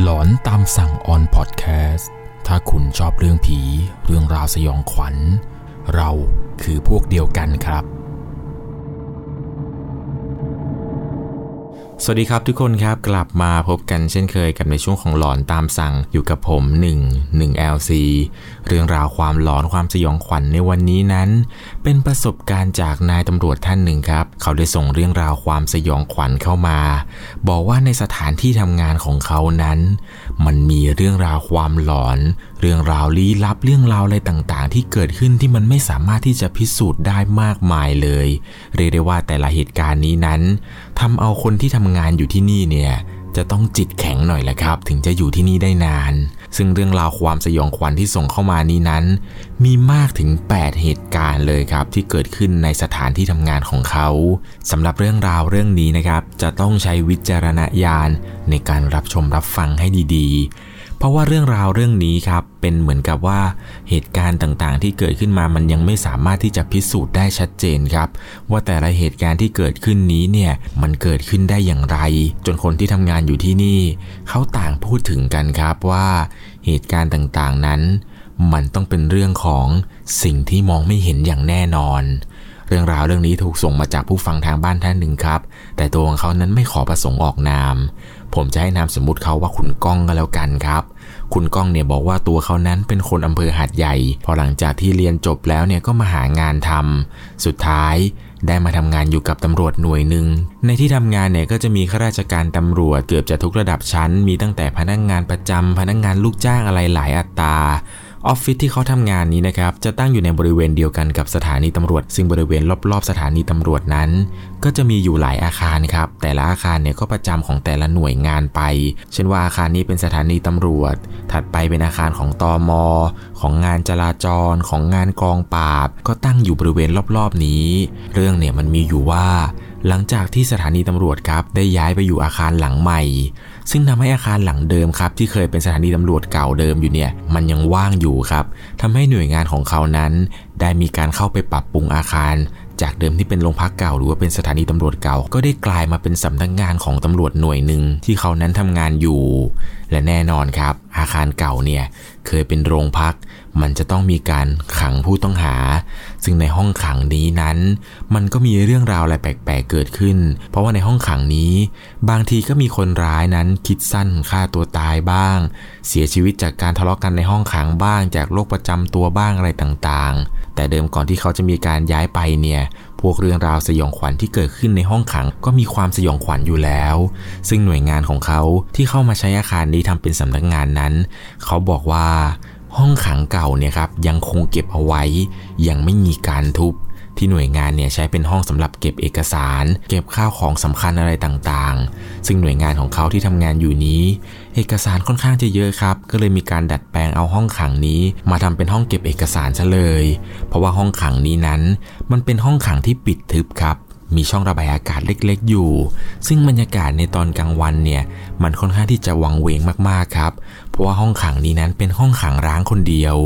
หลอนตามสั่งออนพอดแคสต์ ถ้าคุณชอบเรื่องผี เรื่องราวสยองขวัญ เราคือพวกเดียวกันครับ สวัสดีครับทุกคนครับกลับมาพบกันเช่นเคยกับในช่วงของหลอนตามสั่งอยู่กับผม1 1 LC เรื่องราวความหลอนความสยองขวัญในวันนี้นั้น เป็นประสบการณ์จากนายตำรวจท่านหนึ่งครับ เขาได้ส่งเรื่องราวความสยองขวัญเข้ามา บอกว่าในสถานที่ทำงานของเขานั้น มันมีเรื่องราวความหลอน เรื่องราวลี้ลับเรื่องราวอะไรต่างๆ ที่เกิดขึ้นที่มันไม่สามารถที่จะพิสูจน์ได้มากมายเลย เรียกได้ว่าแต่ละเหตุการณ์นี้นั้นทำเอาคนที่ทำงานอยู่ที่นี่เนี่ยจะต้องจิตแข็งหน่อยแหละครับ ถึงจะอยู่ที่นี่ได้นาน ซึ่งเรื่องราวความสยองขวัญที่ส่งเข้ามานี้นั้น มีมากถึง 8 เหตุการณ์เลยครับ ที่เกิดขึ้นในสถานที่ทำงานของเขาสำหรับเรื่องราวเรื่องนี้นะครับ จะต้องใช้วิจารณญาณในการรับชมรับฟังให้ดีๆ เพราะว่าเรื่องราวเรื่องนี้ครับ เป็นเหมือนกับว่าเหตุการณ์ต่างๆ ที่เกิดขึ้นมามันยังไม่สามารถที่จะพิสูจน์ได้ชัดเจนครับ ว่าแต่ละเหตุการณ์ที่เกิดขึ้นนี้เนี่ยมันเกิดขึ้นได้อย่างไร จนคนที่ทำงานอยู่ที่นี่ เขาต่างพูดถึงกันครับว่าเหตุการณ์ต่างๆนั้น มันต้องเป็นเรื่องของสิ่งที่มองไม่เห็นอย่างแน่นอน รื่องราวเรื่องนี้ถูกส่งมาจากผู้ฟังทางบ้านท่านหนึ่งครับ แต่ตัวของเขานั้นไม่ขอประสงค์ออกนาม ผมจะให้นามสมมุติเขาว่าคุณก้องก็แล้วกันครับ คุณก้องเนี่ยบอกว่าตัวเขานั้นเป็นคนอำเภอหาดใหญ่ พอหลังจากที่เรียนจบแล้วเนี่ยก็มาหางานทำสุดท้ายได้มาทำงานอยู่กับตำรวจหน่วยหนึ่ง ในที่ทำงานเนี่ยก็จะมีข้าราชการตำรวจเกือบจะทุกระดับชั้น มีตั้งแต่พนักงานประจำพนักงานลูกจ้างอะไรหลายอัตรา ออฟฟิศที่เขาทำงานนี้นะครับจะตั้งอยู่ในบริเวณเดียวกันกับสถานีตำรวจ ซึ่งบริเวณรอบๆ สถานีตำรวจนั้น ก็จะมีอยู่หลายอาคารครับแต่ละอาคารเนี่ยก็ประจำของแต่ละหน่วยงานไป เช่นว่าอาคารนี้เป็นสถานีตำรวจ ถัดไปเป็นอาคารของตอมอของงานจราจร ของงานกองปราบ ก็ตั้งอยู่บริเวณรอบๆนี้ เรื่องเนี่ยมันมีอยู่ว่า หลังจากที่สถานีตำรวจครับได้ย้ายไปอยู่อาคารหลังใหม่ ซึ่งทำให้อาคารหลังเดิมครับ ที่เคยเป็นสถานีตำรวจเก่าเดิมอยู่เนี่ย มันยังว่างอยู่ครับทำให้หน่วยงานของเขานั้น ได้มีการเข้าไปปรับปรุงอาคาร จากเดิมที่เป็นโรงพักเก่า หรือว่าเป็นสถานีตำรวจเก่า ก็ได้กลายมาเป็นสำนักงานของตำรวจหน่วยหนึ่งที่เขานั้นทำงานอยู่ และแน่นอนครับ อาคารเก่าเนี่ยเคยเป็นโรงพัก มันจะต้องมีการขังผู้ต้องหา ซึ่งในห้องขังนี้นั้น มันก็มีเรื่องราวอะไรแปลกๆเกิดขึ้น เพราะว่าในห้องขังนี้ บางทีก็มีคนร้ายนั้นคิดสั้นฆ่าตัวตายบ้าง เสียชีวิตจากการทะเลาะกันในห้องขังบ้าง จากโรคประจำตัวบ้างอะไรต่างๆ แต่เดิมก่อนที่เขาจะมีการย้ายไปเนี่ยพวกเรื่องราวสยองขวัญที่เกิดขึ้นในห้องขังก็มีความสยองขวัญอยู่แล้ว ซึ่งหน่วยงานของเขาที่เข้ามาใช้อาคารนี้ทำเป็นสำนักงานนั้น เขาบอกว่า ห้องขังเก่าเนี่ยครับยังคงเก็บเอาไว้ ยังไม่มีการทุบ ที่หน่วยงานเนี่ยใช้เป็นห้องสำหรับเก็บเอกสาร เก็บข้าวของสำคัญอะไรต่างๆ ซึ่งหน่วยงานของเขาที่ทำงานอยู่นี้ เอกสารค่อนข้างจะเยอะครับ ก็เลยมีการดัดแปลงเอาห้องขังนี้ มาทำเป็นห้องเก็บเอกสารซะเลย เพราะว่าห้องขังนี้นั้น มันเป็นห้องขังที่ปิดทึบครับมีช่องระบายอากาศเล็กๆอยู่ ซึ่งบรรยากาศในตอนกลางวันเนี่ย มันค่อนข้างที่จะวังเวงมากๆครับ เพราะว่าห้องขังนี้นั้นเป็นห้องขังร้างคนเดียว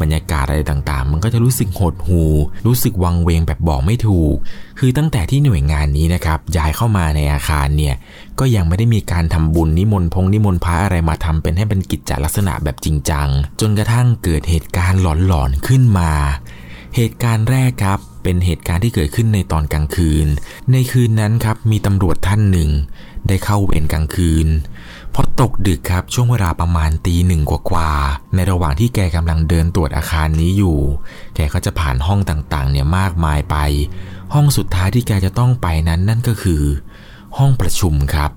บรรยากาศอะไรต่างๆ มันก็จะรู้สึกหดหูรู้สึกวังเวงแบบบอกไม่ถูก คือตั้งแต่ที่หน่วยงานนี้นะครับย้ายเข้ามาในอาคารเนี่ยก็ยังไม่ได้มีการทำบุญนิมนต์พงนิมนต์พระอะไรมาทำเป็นให้เป็นกิจจลักษณะแบบจริงจัง จนกระทั่งเกิดเหตุการณ์หลอนๆขึ้นมา เหตุการณ์แรกครับเป็นเหตุการณ์ที่เกิดขึ้นในตอนกลางคืน ในคืนนั้นครับมีตำรวจท่านหนึ่ง ได้เข้าเวรกลางคืน พอตกดึกครับช่วงเวลาประมาณตีหนึ่งกว่าๆในระหว่างที่แกกำลังเดินตรวจอาคารนี้อยู่ แกก็จะผ่านห้องต่างๆ เนี่ยมากมายไป ห้องสุดท้ายที่แกจะต้องไปนั้นนั่นก็คือ ห้องประชุมครับ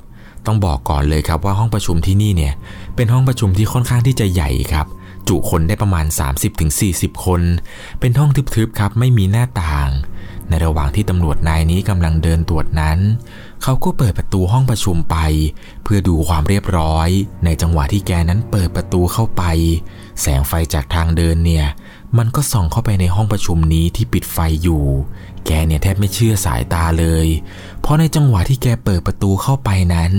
ต้องบอกก่อนเลยครับว่าห้องประชุมที่นี่เนี่ย เป็นห้องประชุมที่ค่อนข้างที่จะใหญ่ครับจุคนได้ประมาณ 30-40 คน เป็นห้องทึบๆครับ ไม่มีหน้าต่าง ในระหว่างที่ตำรวจนายนี้กำลังเดินตรวจนั้น เขาก็เปิดประตูห้องประชุมไป เพื่อดูความเรียบร้อย ในจังหวะที่แกนั้นเปิดประตูเข้าไป แสงไฟจากทางเดินเนี่ย มันก็ส่องเข้าไปในห้องประชุมนี้ที่ปิดไฟอยู่ แกเนี่ยแทบไม่เชื่อสายตาเลย เพราะในจังหวะที่แกเปิดประตูเข้าไปนั้น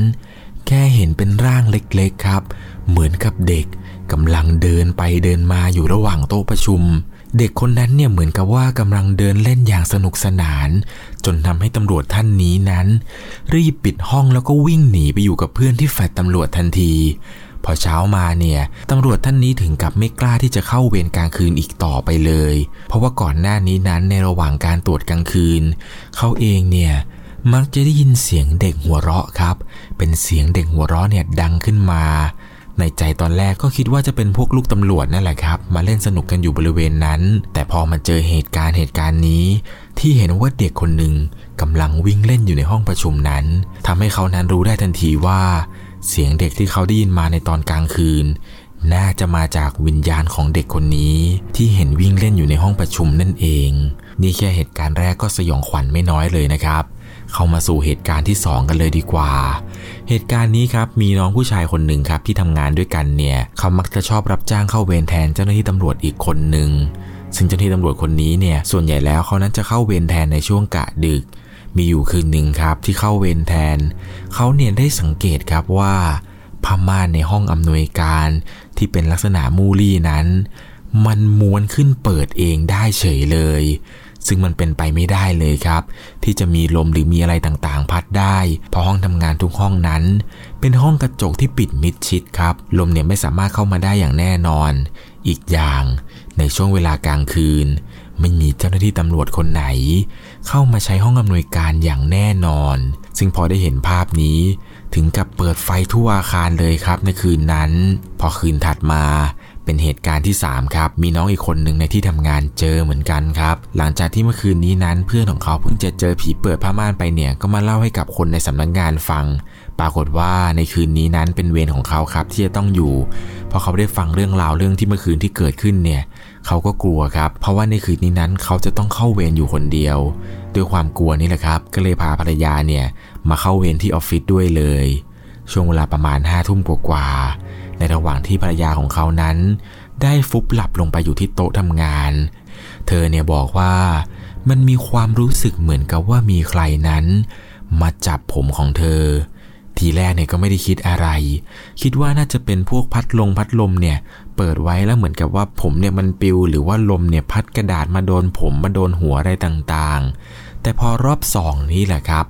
แกเห็นเป็นร่างเล็กๆครับ เหมือนกับเด็กกำลังเดินไปเดินมาอยู่ระหว่างโต๊ะประชุม เด็กคนนั้นเนี่ยเหมือนกับว่ากำลังเดินเล่นอย่างสนุกสนาน จนทำให้ตำรวจท่านนี้นั้น รีบปิดห้องแล้วก็วิ่งหนีไปอยู่กับเพื่อนที่แฟลตตำรวจทันที พอเช้ามาเนี่ยตำรวจท่านนี้ถึงกับไม่กล้าที่จะเข้าเวรกลางคืนอีกต่อไปเลย เพราะว่าก่อนหน้านี้นั้นในระหว่างการตรวจกลางคืนเขาเองเนี่ยมักจะได้ยินเสียงเด็กหัวเราะครับ เป็นเสียงเด็กหัวเราะเนี่ยดังขึ้นมา ในใจตอนแรกก็คิดว่าจะเป็นพวกลูกตำรวจนั่นแหละครับ มาเล่นสนุกกันอยู่บริเวณนั้น แต่พอมาเจอเหตุการณ์เหตุการณ์นี้ ที่เห็นว่าเด็กคนหนึ่งกำลังวิ่งเล่นอยู่ในห้องประชุมนั้นทำให้เขานั้นรู้ได้ทันทีว่า เสียงเด็กที่เขาได้ยินมาในตอนกลางคืน น่าจะมาจากวิญญาณของเด็กคนนี้ ที่เห็นวิ่งเล่นอยู่ในห้องประชุมนั่นเอง นี่แค่เหตุการณ์แรกก็สยองขวัญไม่น้อยเลยนะครับ เข้ามาสู่เหตุการณ์ที่ 2 กันเลยดีกว่า เหตุการณ์นี้ครับมีน้องผู้ชายคนหนึ่งครับที่ทำงานด้วยกันเนี่ยเขามักจะชอบรับจ้างเข้าเวรแทนเจ้าหน้าที่ตำรวจอีกคนหนึ่งซึ่งเจ้าหน้าที่ตำรวจคนนี้เนี่ยส่วนใหญ่แล้วเขานั้นจะเข้าเวรแทนในช่วงกะดึก มีอยู่คืนหนึ่งครับที่เข้าเวรแทน เขาเนี่ยได้สังเกตครับว่าผ้าม่านในห้องอำนวยการที่เป็นลักษณะมูลี่นั้น มันม้วนขึ้นเปิดเองได้เฉยเลย ซึ่งมันเป็นไปไม่ได้เลยครับ ที่จะมีลมหรือมีอะไรต่างๆ พัดได้ เพราะห้องทำงานทุกห้องนั้น เป็นห้องกระจกที่ปิดมิดชิดครับ ลมเนี่ยไม่สามารถเข้ามาได้อย่างแน่นอน อีกอย่าง ในช่วงเวลากลางคืน ไม่มีเจ้าหน้าที่ตำรวจคนไหน เข้ามาใช้ห้องอำนวยการอย่างแน่นอน ซึ่งพอได้เห็นภาพนี้ ถึงกับเปิดไฟทั่วอาคารเลยครับในคืนนั้น พอคืนถัดมา เป็นเหตุการณ์ที่ 3 ครับ มีน้องอีกคนหนึ่งในที่ทำงานเจอเหมือนกันครับ หลังจากที่เมื่อคืนนี้นั้นเพื่อนของเขาเพิ่งจะเจอผีเปิดผ้าม่านไปเนี่ยก็มาเล่าให้กับคนในสำนักงงานฟัง ปรากฏว่าในคืนนี้นั้นเป็นเวรของเขาครับที่จะต้องอยู่พอเขาได้ฟังเรื่องราวเรื่องที่เมื่อคืนที่เกิดขึ้นเนี่ยเขาก็กลัวครับ เพราะว่าในคืนนี้นั้นเขาจะต้องเข้าเวรอยู่คนเดียว ด้วยความกลัวนี่แหละครับ ก็เลยพาภรรยาเนี่ยมาเข้าเวรที่ออฟฟิศด้วยเลย ช่วงเวลาประมาณห้าทุ่มกว่าๆ ในระหว่างที่ภรรยาของเขานั้น ได้ฟุบหลับลงไปอยู่ที่โต๊ะทำงาน เธอเนี่ยบอกว่ามันมีความรู้สึกเหมือนกับว่ามีใครนั้น มาจับผมของเธอ ทีแรกเนี่ยก็ไม่ได้คิดอะไร คิดว่าน่าจะเป็นพวกพัดลงพัดลมเนี่ย เปิดไว้แล้วเหมือนกับว่าผมเนี่ยมันปิว หรือว่าลมเนี่ยพัดกระดาษมาโดนผมมาโดนหัวอะไรต่างๆ แต่พอรอบสองนี้แหละครับ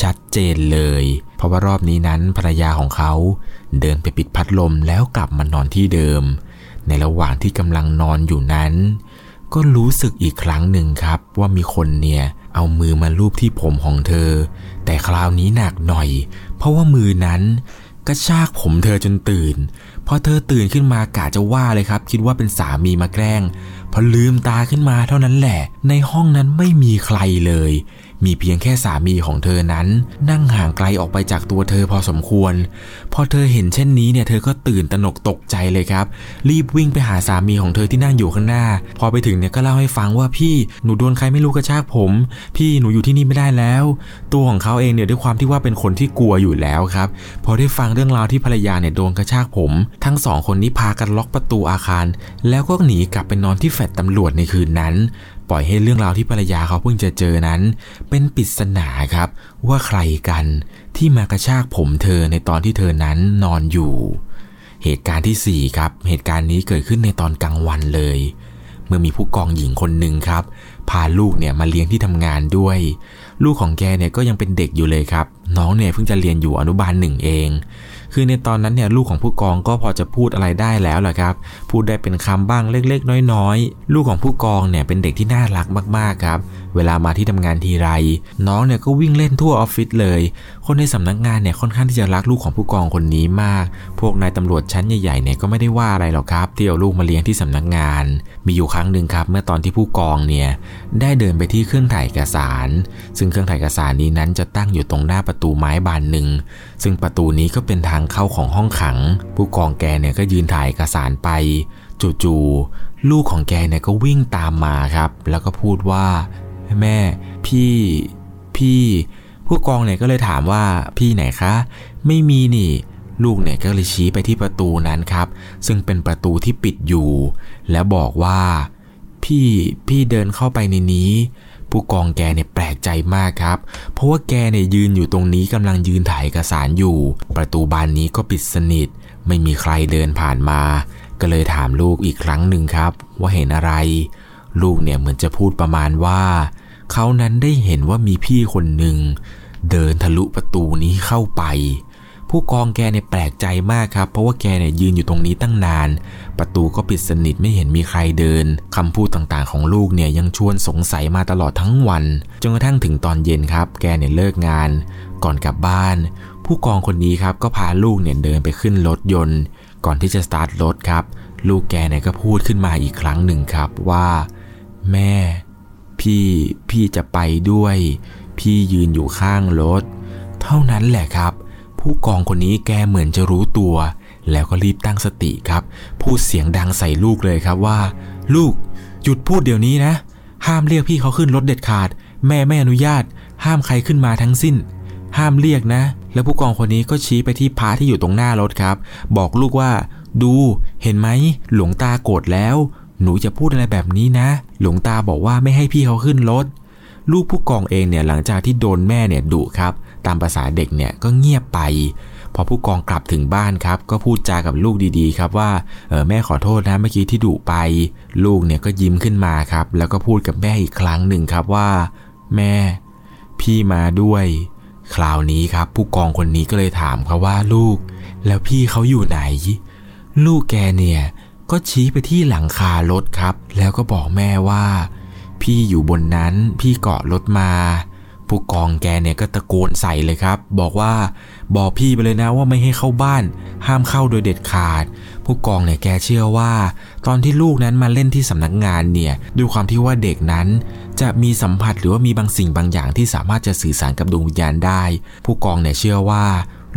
ชัดเจนเลย เพราะว่ารอบนี้นั้นภรรยาของเขาเดินไปปิดพัดลมแล้วกลับมานอนที่เดิม ในระหว่างที่กำลังนอนอยู่นั้น ก็รู้สึกอีกครั้งหนึ่งครับ ว่ามีคนเนี่ยเอามือมาลูบที่ผมของเธอ แต่คราวนี้หนักหน่อย เพราะว่ามือนั้นกระชากผมเธอจนตื่น พอเธอตื่นขึ้นมากะจะว่าเลยครับ คิดว่าเป็นสามีมาแกล้ง พอลืมตาขึ้นมาเท่านั้นแหละ ในห้องนั้นไม่มีใครเลย มีเพียงแค่สามีของเธอนั้น นั่งห่างไกลออกไปจากตัวเธอพอสมควร พอเธอเห็นเช่นนี้เนี่ยเธอก็ตื่นตระหนกตกใจเลยครับ รีบวิ่งไปหาสามีของเธอที่นั่งอยู่ข้างหน้า พอไปถึงเนี่ยก็เล่าให้ฟังว่าพี่หนูโดนใครไม่รู้กระชากผม พี่หนูอยู่ที่นี่ไม่ได้แล้ว ตัวของเขาเองเนี่ยด้วยความที่ว่าเป็นคนที่กลัวอยู่แล้วครับ พอได้ฟังเรื่องราวที่ภรรยาเนี่ยโดนกระชากผม ทั้งสองคนนี้พากันล็อกประตูอาคาร แล้วก็หนีกลับไปนอนที่แฟลตตำรวจในคืนนั้น ปล่อยให้เรื่องราวที่ภรรยาเขาเพิ่งจะเจอนั้น เป็นปริศนาครับ ว่าใครกันที่มากระชากผมเธอในตอนที่เธอนั้นนอนอยู่ เหตุการณ์ที่ 4 ครับ เหตุการณ์นี้เกิดขึ้นในตอนกลางวันเลย เมื่อมีผู้กองหญิงคนหนึ่งครับ พาลูกเนี่ยมาเลี้ยงที่ทำงานด้วย ลูกของแกเนี่ยก็ยังเป็นเด็กอยู่เลยครับ น้องเนี่ยเพิ่งจะเรียนอยู่อนุบาลหนึ่งเอง คือในตอนนั้นเนี่ยลูกของผู้กองก็พอจะพูดอะไรได้แล้วแหละครับ พูดได้เป็นคำบ้างเล็กๆ น้อยๆ ลูกของผู้กองเนี่ยเป็นเด็กที่น่ารักมากๆครับ เวลามาที่ทำงานทีไร น้องเนี่ยก็วิ่งเล่นทั่วออฟฟิศเลย คนในสำนักงานเนี่ยค่อนข้างที่จะรักลูกของผู้กองคนนี้มาก พวกนายตำรวจชั้นใหญ่ๆเนี่ยก็ไม่ได้ว่าอะไรหรอกครับที่เอาลูกมาเลี้ยงที่สำนักงาน มีอยู่ครั้งหนึ่งครับ เมื่อตอนที่ผู้กองเนี่ยได้เดินไปที่เครื่องถ่ายเอกสาร ซึ่งเครื่องถ่ายเอกสารนี้นั้นจะตั้งอยู่ตรงหน้าประตูไม้บานหนึ่ง ซึ่งประตูนี้ก็เป็นทางเข้าของห้องขัง ผู้กองแกเนี่ยก็ยืนถ่ายเอกสารไป จู่ๆลูกของแกเนี่ยก็วิ่งตามมาครับ แล้วก็พูดว่าแม่พี่พี่ ผู้กองเนี่ยก็เลยถามว่าพี่ไหนคะ ไม่มีนี่ ลูกเนี่ยก็เลยชี้ไปที่ประตูนั้นครับ ซึ่งเป็นประตูที่ปิดอยู่ แล้วบอกว่า พี่พี่เดินเข้าไปในนี้ ผู้กองแกเนี่ยแปลกใจมากครับ เพราะว่าแกเนี่ยยืนอยู่ตรงนี้กำลังยืนถ่ายเอกสารอยู่ ประตูบานนี้ก็ปิดสนิท ไม่มีใครเดินผ่านมา ก็เลยถามลูกอีกครั้งหนึ่งครับ ว่าเห็นอะไร ลูกเนี่ยเหมือนจะพูดประมาณว่าเขานั้นได้เห็นว่ามีพี่คนหนึ่งเดินทะลุประตูนี้เข้าไป ผู้กองแกเนี่ยแปลกใจมากครับ เพราะว่าแกเนี่ยยืนอยู่ตรงนี้ตั้งนาน ประตูก็ปิดสนิทไม่เห็นมีใครเดินคำพูดต่างๆของลูกเนี่ยยังชวนสงสัยมาตลอดทั้งวันจนกระทั่งถึงตอนเย็นครับ แกเนี่ยเลิกงาน ก่อนกลับบ้าน ผู้กองคนนี้ครับก็พาลูกเนี่ยเดินไปขึ้นรถยนต์ ก่อนที่จะสตาร์ทรถครับ ลูกแกเนี่ยก็พูดขึ้นมาอีกครั้งหนึ่งครับว่า แม่ พี่พี่จะไปด้วย พี่ยืนอยู่ข้างรถ เท่านั้นแหละครับ ผู้กองคนนี้แกเหมือนจะรู้ตัว แล้วก็รีบตั้งสติครับ พูดเสียงดังใส่ลูกเลยครับว่า ลูก หยุดพูดเดี๋ยวนี้นะ ห้ามเรียกพี่เขาขึ้นรถเด็ดขาด แม่ไม่อนุญาต ห้ามใครขึ้นมาทั้งสิ้น ห้ามเรียกนะ แล้วผู้กองคนนี้ก็ชี้ไปที่พระที่อยู่ตรงหน้ารถครับ บอกลูกว่า ดูเห็นไหมหลวงตาโกรธแล้ว หนูจะพูดอะไรแบบนี้นะ หลวงตาบอกว่าไม่ให้พี่เขาขึ้นรถลูกผู้กองเองเนี่ยหลังจากที่โดนแม่เนี่ยดุครับ ตามภาษาเด็กเนี่ยก็เงียบไป พอผู้กองกลับถึงบ้านครับ ก็พูดจากับลูกดีๆ ครับว่าเออแม่ขอโทษนะเมื่อกี้ที่ดุไป ลูกเนี่ยก็ยิ้มขึ้นมาครับ แล้วก็พูดกับแม่อีกครั้งหนึ่งครับว่า แม่ พี่มาด้วย คราวนี้ครับ ผู้กองคนนี้ก็เลยถามเขาว่าลูก แล้วพี่เขาอยู่ไหน ลูกแกเนี่ยก็ชี้ไปที่หลังคารถครับ แล้วก็บอกแม่ว่า พี่อยู่บนนั้นพี่เกาะรถมา ผู้กองแกเนี่ยก็ตะโกนใส่เลยครับ บอกว่าบอกพี่ไปเลยนะว่าไม่ให้เข้าบ้าน ห้ามเข้าโดยเด็ดขาด ผู้กองเนี่ยแกเชื่อว่า ตอนที่ลูกนั้นมาเล่นที่สำนักงานเนี่ยด้วยความที่ว่าเด็กนั้น จะมีสัมผัสหรือว่ามีบางสิ่งบางอย่างที่สามารถจะสื่อสารกับดวงวิญญาณได้ ผู้กองเนี่ยเชื่อว่า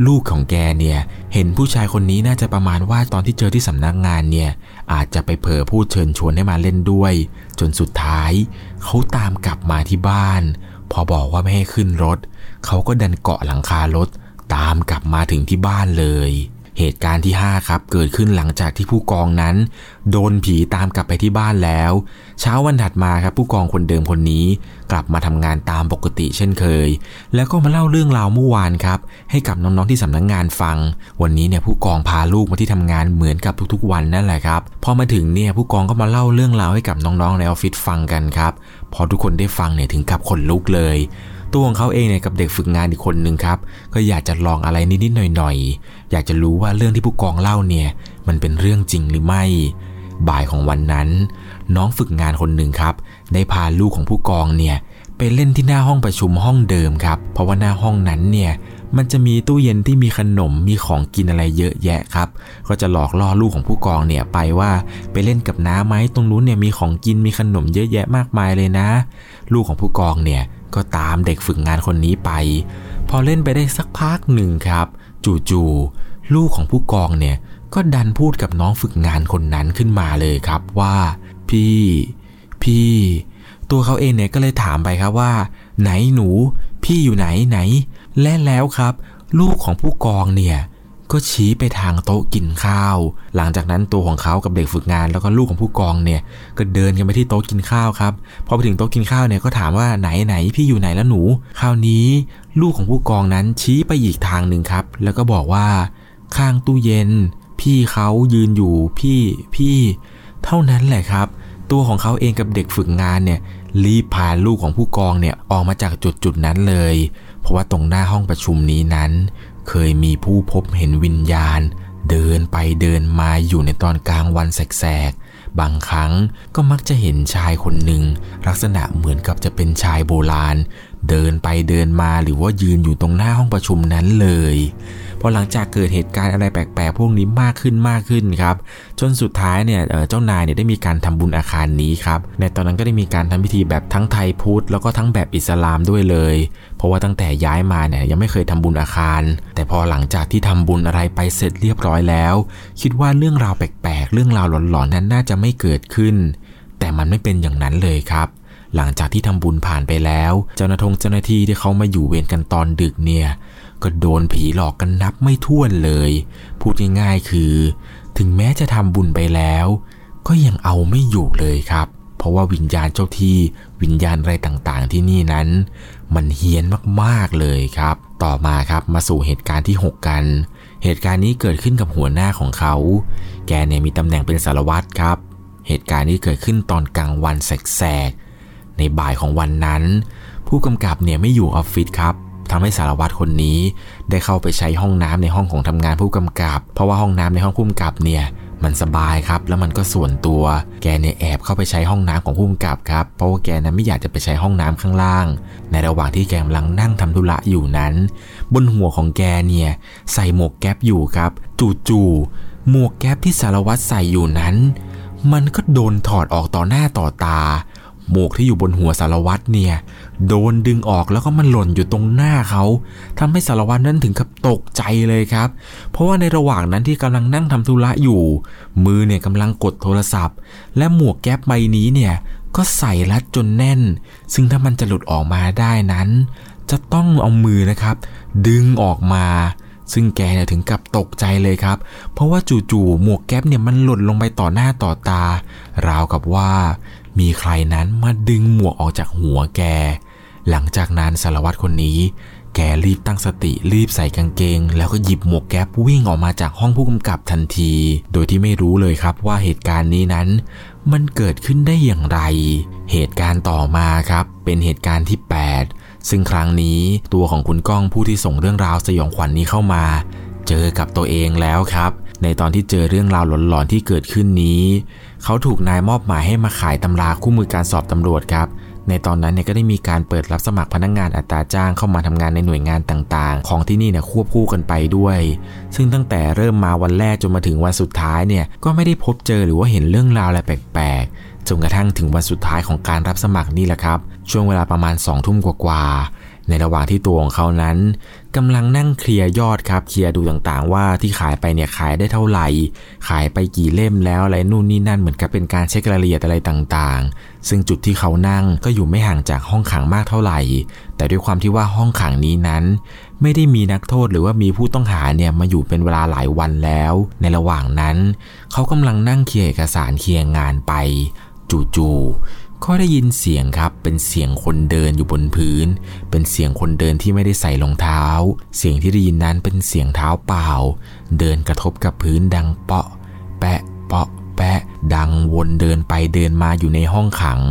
ลูกของแกเนี่ยเห็นผู้ชายคนนี้น่าจะประมาณว่าตอนที่เจอที่สำนักงานเนี่ยอาจจะไปเผลอพูดเชิญชวนให้มาเล่นด้วย จนสุดท้ายเขาตามกลับมาที่บ้าน พอบอกว่าไม่ให้ขึ้นรถ เขาก็ดันเกาะหลังคารถ ตามกลับมาถึงที่บ้านเลย เหตุการณ์ที่ 5 ครับ เกิดขึ้นหลังจากที่ผู้กองนั้น โดนผีตามกลับไปที่บ้านแล้ว เช้าวันถัดมาครับผู้กองคนเดิมคนนี้ กลับมาทำงานตามปกติเช่นเคย แล้วก็มาเล่าเรื่องราวเมื่อวานครับ ให้กับน้องๆที่สำนักงงานฟัง วันนี้เนี่ยผู้กองพาลูกมาที่ทำงานเหมือนกับทุกๆ วันนั่นแหละครับพอมาถึงเนี่ยผู้กองก็มาเล่าเรื่องราวให้กับน้องๆในออฟฟิศฟังกันครับ พอทุกคนได้ฟังเนี่ยถึงกับขนลุกเลย ตัวของเขาเองเนี่ยกับเด็กฝึกงานอีกคนหนึ่งครับ ก็อยากจะลองอะไรนิดๆหน่อยๆ อยากจะรู้ว่าเรื่องที่ผู้กองเล่าเนี่ย มันเป็นเรื่องจริงหรือไม่ บ่ายของวันนั้น น้องฝึกงานคนหนึ่งครับ ได้พาลูกของผู้กองเนี่ยไปเล่นที่หน้าห้องประชุมห้องเดิมครับ เพราะว่าหน้าห้องนั้นเนี่ย มันจะมีตู้เย็นที่มีขนมมีของกินอะไรเยอะแยะครับ ก็จะหลอกล่อลูกของผู้กองเนี่ยไปว่าไปเล่นกับน้าไหมตรงนู้นเนี่ยมีของกินมีขนมเยอะแยะมากมายเลยนะ ลูกของผู้กองเนี่ยก็ตามเด็กฝึกงานคนนี้ไป พอเล่นไปได้สักพักหนึ่งครับ จู่ๆลูกของผู้กองเนี่ยก็ดันพูดกับน้องฝึกงานคนนั้นขึ้นมาเลยครับว่า พี่ พี่ ตัวเขาเองเนี่ยก็เลยถามไปครับว่า ไหนหนู พี่อยู่ไหนไหน และแล้วครับ ลูกของผู้กองเนี่ยก็ชี้ไปทางโต๊ะกินข้าว หลังจากนั้นตัวของเขากับเด็กฝึกงาน แล้วก็ลูกของผู้กองเนี่ยก็เดินกันไปที่โต๊ะกินข้าวครับ พอไปถึงโต๊ะกินข้าวเนี่ยก็ถามว่าไหนไหนพี่อยู่ไหนแล้วหนู คราวนี้ลูกของผู้กองนั้นชี้ไปอีกทางหนึ่งครับ แล้วก็บอกว่าข้างตู้เย็น พี่เขายืนอยู่พี่พี่ เท่านั้นแหละครับ ตัวของเขาเองกับเด็กฝึกงานเนี่ยรีบพาลูกของผู้กองเนี่ยออกมาจากจุดจุดนั้นเลย ราะว่าตรงหน้าห้องประชุมนี้นั้น เคยมีผู้พบเห็นวิญญาณ เดินไปเดินมาอยู่ในตอนกลางวันแสกๆ บางครั้งก็มักจะเห็นชายคนหนึ่ง ลักษณะเหมือนกับจะเป็นชายโบราณ เดินไปเดินมาหรือว่ายืนอยู่ตรงหน้าห้องประชุมนั้นเลย พอหลังจากเกิดเหตุการณ์อะไรแปลกๆ พวกนี้มากขึ้นมากขึ้นครับ จนสุดท้ายเนี่ยเจ้านายเนี่ยได้มีการทำบุญอาคารนี้ครับ ในตอนนั้นก็ได้มีการทำพิธีแบบทั้งไทยพุทธแล้วก็ทั้งแบบอิสลามด้วยเลย เพราะว่าตั้งแต่ย้ายมาเนี่ยยังไม่เคยทำบุญอาคาร แต่พอหลังจากที่ทำบุญอะไรไปเสร็จเรียบร้อยแล้ว คิดว่าเรื่องราวแปลกๆ เรื่องราวหลอนๆนั้นน่าจะไม่เกิดขึ้น แต่มันไม่เป็นอย่างนั้นเลยครับหลังจากที่ทำบุญผ่านไปแล้ว เจ้าหน้าทงเจ้าหน้าที่ที่เขามาอยู่เวรกันตอนดึกเนี่ย ก็โดนผีหลอกกันนับไม่ถ้วนเลย พูดง่ายๆคือ ถึงแม้จะทำบุญไปแล้ว ก็ยังเอาไม่อยู่เลยครับ เพราะว่าวิญญาณเจ้าที่วิญญาณอะไรต่างๆ ที่นี่นั้น มันเฮี้ยนมากๆเลยครับ ต่อมาครับมาสู่เหตุการณ์ที่ 6 กัน เหตุการณ์นี้เกิดขึ้นกับหัวหน้าของเขา แกเนี่ยมีตำแหน่งเป็นสารวัตรครับ เหตุการณ์นี้เกิดขึ้นตอนกลางวันแสกๆในบ่ายของวันนั้น ผู้กำกับเนี่ยไม่อยู่ออฟฟิศครับ ทำให้สารวัตรคนนี้ ได้เข้าไปใช้ห้องน้ำในห้องของทำงานผู้กำกับ เพราะว่าห้องน้ำในห้องผู้กำกับเนี่ยมันสบายครับ แล้วมันก็ส่วนตัว แกเนี่ยแอบเข้าไปใช้ห้องน้ำของผู้กำกับครับ เพราะว่าแกนั้นไม่อยากจะไปใช้ห้องน้ำข้างล่าง ในระหว่างที่แกกำลังนั่งทำธุระอยู่นั้น บนหัวของแกเนี่ยใส่หมวกแก๊ปอยู่ครับ จู่ๆหมวกแก๊ปที่สารวัตรใส่อยู่นั้น มันก็โดนถอดออกต่อหน้าต่อตา หมวกที่อยู่บนหัวสารวัตรเนี่ย โดนดึงออกแล้วก็มันหล่นอยู่ตรงหน้าเขาทำให้สารวัตรนั้นถึงกับตกใจเลยครับ เพราะว่าในระหว่างนั้นที่กำลังนั่งทำธุระอยู่ มือเนี่ยกำลังกดโทรศัพท์ และหมวกแก๊ปใบนี้เนี่ยก็ใส่รัดจนแน่น ซึ่งถ้ามันจะหลุดออกมาได้นั้น จะต้องเอามือนะครับ ดึงออกมา ซึ่งแกเนี่ยถึงกับตกใจเลยครับ เพราะว่าจู่ๆหมวกแก๊ปเนี่ยมันหล่นลงไปต่อหน้าต่อตา ราวกับว่า มีใครนั้นมาดึงหมวกออกจากหัวแก หลังจากนั้นสารวัตรคนนี้ แกรีบตั้งสติรีบใส่กางเกง แล้วก็หยิบหมวกแก๊ปวิ่งออกมาจากห้องผู้กำกับทันที โดยที่ไม่รู้เลยครับว่าเหตุการณ์นี้นั้น มันเกิดขึ้นได้อย่างไร เหตุการณ์ต่อมาครับ เป็นเหตุการณ์ที่ 8 ซึ่งครั้งนี้ตัวของคุณก้องผู้ที่ส่งเรื่องราวสยองขวัญนนี้เข้ามา เจอกับตัวเองแล้วครับ ในตอนที่เจอเรื่องราวหลอนๆที่เกิดขึ้นนี้ เขาถูกนายมอบหมายให้มาขายตำราคู่มือการสอบตำรวจครับ ในตอนนั้นเนี่ยก็ได้มีการเปิดรับสมัครพนักงงานอัตราจ้างเข้ามาทำงานในหน่วยงานต่างๆ ของที่นี่เนี่ยควบคู่กันไปด้วย ซึ่งตั้งแต่เริ่มมาวันแรกจนมาถึงวันสุดท้ายเนี่ยก็ไม่ได้พบเจอหรือว่าเห็นเรื่องราวอะไรแปลกๆจนกระทั่งถึงวันสุดท้ายของการรับสมัครนี่แหละครับ ช่วงเวลาประมาณ2องทุ่มกว่าๆในระหว่างที่ตัวของเขานั้น กำลังนั่งเคลียร์ยอดครับเคลียร์ดูต่างๆ ว่าที่ขายไปเนี่ยขายได้เท่าไหร่ ขายไปกี่เล่มแล้วอะไรนู่นนี่นั่นเหมือนกับเป็นการเช็ครายละเอียดอะไรต่างๆ ซึ่งจุดที่เขานั่งก็อยู่ไม่ห่างจากห้องขังมากเท่าไหร่ แต่ด้วยความที่ว่าห้องขังนี้นั้น ไม่ได้มีนักโทษหรือว่ามีผู้ต้องหาเนี่ยมาอยู่เป็นเวลาหลายวันแล้ว ในระหว่างนั้น เขากำลังนั่งเคลียร์เอกสารเคลียร์งานไป จู่ๆ ก็ได้ยินเสียงครับ เป็นเสียงคนเดินอยู่บนพื้น เป็นเสียงคนเดินที่ไม่ได้ใส่รองเท้า เสียงที่ได้ยินนั้นเป็นเสียงเท้าเปล่า เดินกระทบกับพื้นดังเปาะ แปะเปาะ แปะ ดังวนเดินไปเดินมาอยู่ในห้องขัง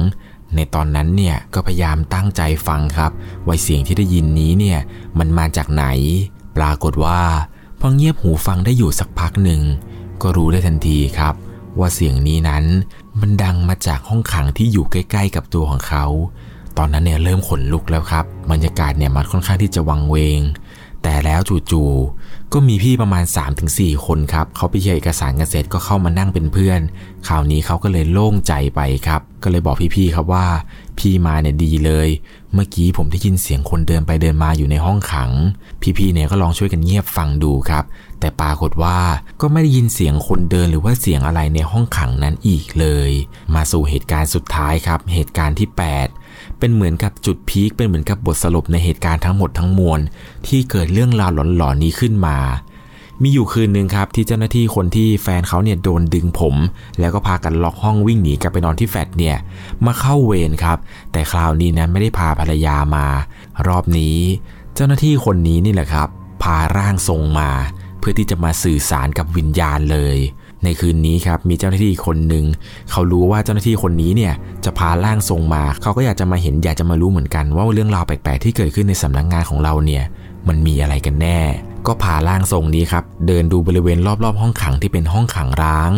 ในตอนนั้นเนี่ยก็พยายามตั้งใจฟังครับ ว่าเสียงที่ได้ยินนี้เนี่ยมันมาจากไหน ปรากฏว่าพอเงียบหูฟังได้อยู่สักพักหนึ่งก็รู้ได้ทันทีครับ ว่าเสียงนี้นั้นมันดังมาจากห้องขังที่อยู่ใกล้ ๆ กับตัวของเขา ตอนนั้นเนี่ยเริ่มขนลุกแล้วครับ บรรยากาศเนี่ยมันค่อนข้างที่จะวังเวง แต่แล้วจู่ๆก็มีพี่ประมาณ 3-4 คนครับ เขาไปเชียร์เอกสารกันเสร็จก็เข้ามานั่งเป็นเพื่อน คราวนี้เขาก็เลยโล่งใจไปครับ ก็เลยบอกพี่ๆครับว่า พี่มาเนี่ยดีเลย เมื่อกี้ผมได้ยินเสียงคนเดินไปเดินมาอยู่ในห้องขัง พี่ๆเนี่ยก็ลองช่วยกันเงียบฟังดูครับ แต่ปรากฏว่าก็ไม่ได้ยินเสียงคนเดินหรือว่าเสียงอะไรในห้องขังนั้นอีกเลย มาสู่เหตุการณ์สุดท้ายครับ เหตุการณ์ที่ 8 เป็นเหมือนกับจุดพีคเป็นเหมือนกับบทสรุปในเหตุการณ์ทั้งหมดทั้งมวลที่เกิดเรื่องราวหลอนๆนี้ขึ้นมา มีอยู่คืนหนึ่งครับที่เจ้าหน้าที่คนที่แฟนเขาเนี่ยโดนดึงผม แล้วก็พากันล็อกห้องวิ่งหนีกลับไปนอนที่แฟลตเนี่ยมาเข้าเวรครับ แต่คราวนี้นะไม่ได้พาภรรยามารอบนี้ เจ้าหน้าที่คนนี้นี่แหละครับ พาร่างทรงมา เพื่อที่จะมาสื่อสารกับวิญญาณเลย ในคืนนี้ครับมีเจ้าหน้าที่คนหนึ่งเขารู้ว่าเจ้าหน้าที่คนนี้เนี่ยจะพาร่างทรงมา เขาก็อยากจะมาเห็นอยากจะมารู้เหมือนกัน ว่าเรื่องราวแปลกๆที่เกิดขึ้นในสำนักงงานของเราเนี่ยมันมีอะไรกันแน่ ก็พาร่างทรงนี้ครับ เดินดูบริเวณรอบๆ ห้องขังที่เป็นห้องขังร้าง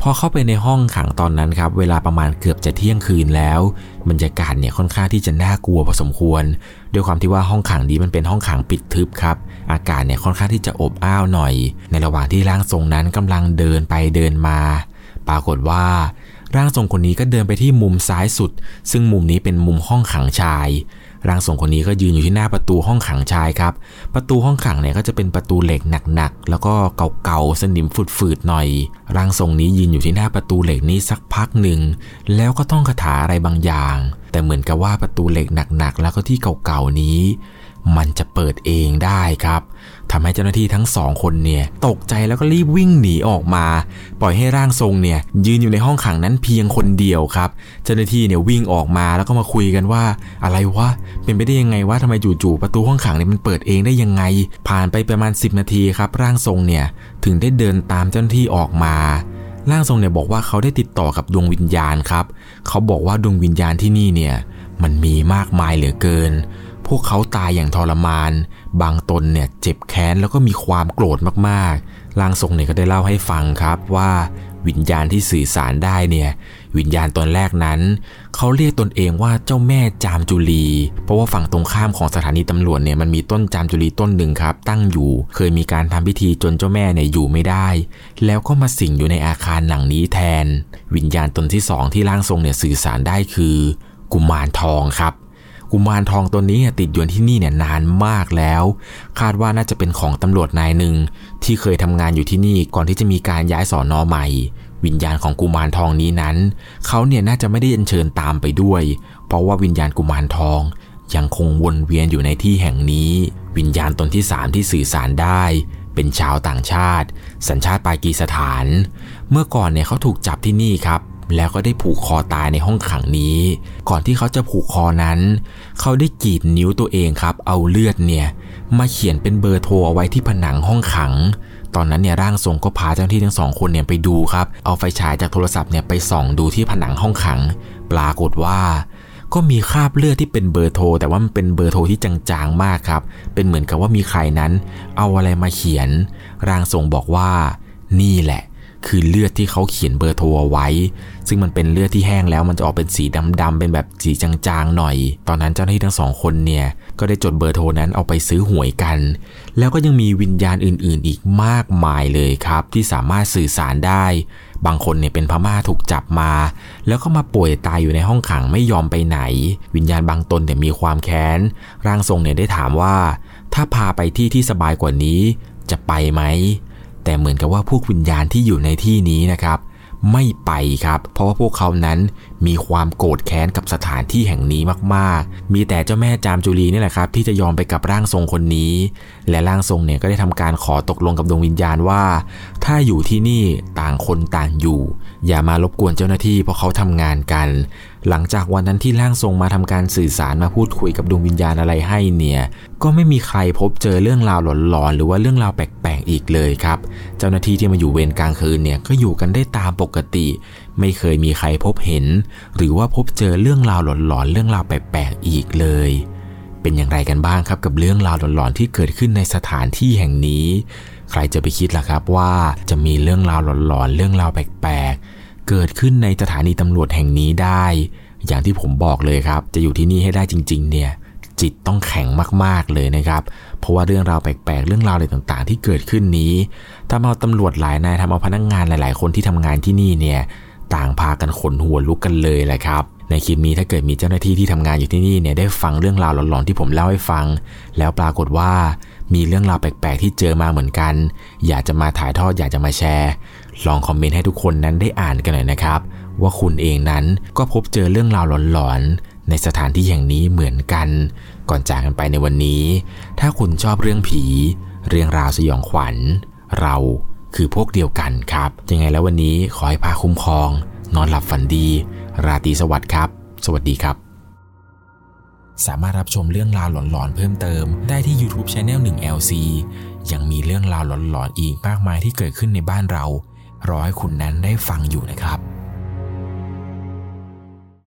พอเข้าไปในห้องขังตอนนั้นครับ เวลาประมาณเกือบจะเที่ยงคืนแล้ว บรรยากาศเนี่ยค่อนข้างที่จะน่ากลัวพอสมควร ด้วยความที่ว่าห้องขังนี้มันเป็นห้องขังปิดทึบครับ อากาศเนี่ยค่อนข้างที่จะอบอ้าวหน่อย ในระหว่างที่ร่างทรงนั้นกำลังเดินไปเดินมา ปรากฏว่าร่างทรงคนนี้ก็เดินไปที่มุมซ้ายสุด ซึ่งมุมนี้เป็นมุมห้องขังชาย ร่างทรงคนนี้ก็ยืนอยู่ที่หน้าประตูห้องขังชายครับ ประตูห้องขังเนี่ยก็จะเป็นประตูเหล็กหนักๆ แล้วก็เก่าๆ สนิมฝืดๆ หน่อย ร่างทรงนี้ยืนอยู่ที่หน้าประตูเหล็กนี้สักพักหนึ่ง แล้วก็ต้องคาถาอะไรบางอย่าง แต่เหมือนกับว่าประตูเหล็กหนักๆ แล้วก็ที่เก่าๆ นี้ มันจะเปิดเองได้ครับ ทำให้เจ้าหน้าที่ทั้งสองคนเนี่ยตกใจแล้วก็รีบวิ่งหนีออกมา ปล่อยให้ร่างทรงเนี่ยยืนอยู่ในห้องขังนั้นเพียงคนเดียวครับ เจ้าหน้าที่เนี่ยวิ่งออกมาแล้วก็มาคุยกันว่า อะไรวะเป็นไปได้ยังไงวะทำไมจู่ๆประตูห้องขังเนี่ยมันเปิดเองได้ยังไง ผ่านไปประมาณ 10 นาทีครับร่างทรงเนี่ยถึงได้เดินตามเจ้าหน้าที่ออกมาร่างทรงเนี่ยบอกว่าเขาได้ติดต่อกับดวงวิญญาณครับ เขาบอกว่าดวงวิญญาณที่นี่เนี่ยมันมีมากมายเหลือเกิน พวกเขาตายอย่างทรมาน บางตนเนี่ยเจ็บแค้นแล้วก็มีความโกรธมากๆร่างทรงเนี่ยก็ได้เล่าให้ฟังครับว่าวิญญาณที่สื่อสารได้เนี่ยวิญญาณตนแรกนั้น เขาเรียกตนเองว่าเจ้าแม่จามจุลี เพราะว่าฝั่งตรงข้ามของสถานีตำรวจเนี่ยมันมีต้นจามจุลีต้นหนึ่งครับ ตั้งอยู่เคยมีการทำพิธีจนเจ้าแม่เนี่ยอยู่ไม่ได้ แล้วก็มาสิงอยู่ในอาคารหลังนี้แทน วิญญาณตนที่สองที่ร่างทรงเนี่ยสื่อสารได้คือ กุมารทองครับ กุมารทองตัวนี้ติดอยู่ที่นี่เนี่ยนานมากแล้ว คาดว่าน่าจะเป็นของตำรวจนายหนึ่งที่เคยทำงานอยู่ที่นี่ก่อนที่จะมีการย้ายสอนอใหม่ วิญญาณของกุมารทองนี้นั้น เขาเนี่ยน่าจะไม่ได้เชิญตามไปด้วย เพราะว่าวิญญาณกุมารทองยังคงวนเวียนอยู่ในที่แห่งนี้ วิญญาณตนที่สามที่สื่อสารได้ เป็นชาวต่างชาติ สัญชาติปากีสถาน เมื่อก่อนเนี่ยเขาถูกจับที่นี่ครับ แล้วก็ได้ผูกคอตายในห้องขังนี้ ก่อนที่เขาจะผูกคอนั้น เขาได้กรีดนิ้วตัวเองครับ เอาเลือดเนี่ย มาเขียนเป็นเบอร์โทรเอาไว้ที่ผนังห้องขัง ตอนนั้นเนี่ยร่างทรงก็พาเจ้าหน้าที่ทั้งสองคนเนี่ยไปดูครับ เอาไฟฉายจากโทรศัพท์เนี่ยไปส่องดูที่ผนังห้องขัง ปรากฏว่าก็มีคราบเลือดที่เป็นเบอร์โทร แต่ว่ามันเป็นเบอร์โทรที่จางๆมากครับ เป็นเหมือนกับว่ามีใครนั้น เอาอะไรมาเขียน ร่างทรงบอกว่า นี่แหละ คือเลือดที่เขาเขียนเบอร์โทรไว้ ซึ่งมันเป็นเลือดที่แห้งแล้วมันจะออกเป็นสีดำๆเป็นแบบสีจางๆหน่อย ตอนนั้นเจ้าหน้าที่ทั้งสองคนเนี่ยก็ได้จดเบอร์โทรนั้นเอาไปซื้อหวยกัน แล้วก็ยังมีวิญญาณอื่นๆ อีกมากมายเลยครับ ที่สามารถสื่อสารได้ บางคนเนี่ยเป็นพม่าถูกจับมา แล้วก็มาป่วยตายอยู่ในห้องขังไม่ยอมไปไหน วิญญาณบางตนเนี่ยมีความแค้น ร่างทรงเนี่ยได้ถามว่า ถ้าพาไปที่ที่สบายกว่านี้จะไปไหม แต่เหมือนกับว่าพวกวิญญาณที่อยู่ในที่นี้นะครับ ไม่ไปครับ เพราะว่าพวกเขานั้นมีความโกรธแค้นกับสถานที่แห่งนี้มากๆ มีแต่เจ้าแม่จามจุลีนี่แหละครับ ที่จะยอมไปกับร่างทรงคนนี้ และร่างทรงเนี่ยก็ได้ทำการขอตกลงกับดวงวิญญาณว่า ถ้าอยู่ที่นี่ต่างคนต่างอยู่ อย่ามารบกวนเจ้าหน้าที่เพราะเขาทำงานกัน หลังจากวันนั้นที่ร่างทรงมาทำการสื่อสารมาพูดคุยกับดวงวิญญาณอะไรให้เนี่ย ก็ไม่มีใครพบเจอเรื่องราวหลอนๆหรือว่าเรื่องราวแปลกๆอีกเลยครับ เจ้าหน้าที่ที่มาอยู่เวรกลางคืนเนี่ยก็อยู่กันได้ตามปกติ ไม่เคยมีใครพบเห็น หรือว่าพบเจอเรื่องราวหลอนๆเรื่องราวแปลกๆอีกเลย เป็นอย่างไรกันบ้างครับกับเรื่องราวหลอนๆที่เกิดขึ้นในสถานที่แห่งนี้ ใครจะไปคิดล่ะครับว่าจะมีเรื่องราวหลอนๆ เรื่องราวแปลกๆ เกิดขึ้นในสถานีตำรวจแห่งนี้ได้ อย่างที่ผมบอกเลยครับ จะอยู่ที่นี่ให้ได้จริง ๆ เนี่ยจิตต้องแข็งมากๆเลยนะครับ เพราะว่าเรื่องราวแปลกๆ เรื่องราวอะไรต่างๆ ที่เกิดขึ้นนี้ทำเอาตำรวจหลายนายทำเอาพนักงงานหลาย ๆ คนที่ทำงานที่นี่เนี่ยต่างพากันขนหัวลุกกันเลยแหละครับ ในคลิปนี้ถ้าเกิดมีเจ้าหน้าที่ที่ทำงานอยู่ที่นี่เนี่ยได้ฟังเรื่องราวหลอนๆที่ผมเล่าให้ฟัง แล้วปรากฏว่า มีเรื่องราวแปลกๆ ที่เจอมาเหมือนกัน อยากจะมาถ่ายทอดอยากจะมาแชร์ ลองคอมเมนต์ให้ทุกคนนั้นได้อ่านกันหน่อยนะครับ ว่าคุณเองนั้นก็พบเจอเรื่องราวหลอนๆ ในสถานที่แห่งนี้เหมือนกัน ก่อนจากกันไปในวันนี้ ถ้าคุณชอบเรื่องผี เรื่องราวสยองขวัญ เราคือพวกเดียวกันครับ ยังไงแล้ววันนี้ขอให้พาคุ้มครอง นอนหลับฝันดี ราตรีสวัสดิ์ครับ สวัสดีครับ สามารถรับชมเรื่องราวหลอนๆเพิ่มเติม ได้ที่ YouTube Channel 1 LC ยังมีเรื่องราวหลอนๆอีกมากมายที่เกิดขึ้นในบ้านเรา รอให้คุณนั้นได้ฟังอยู่นะครับ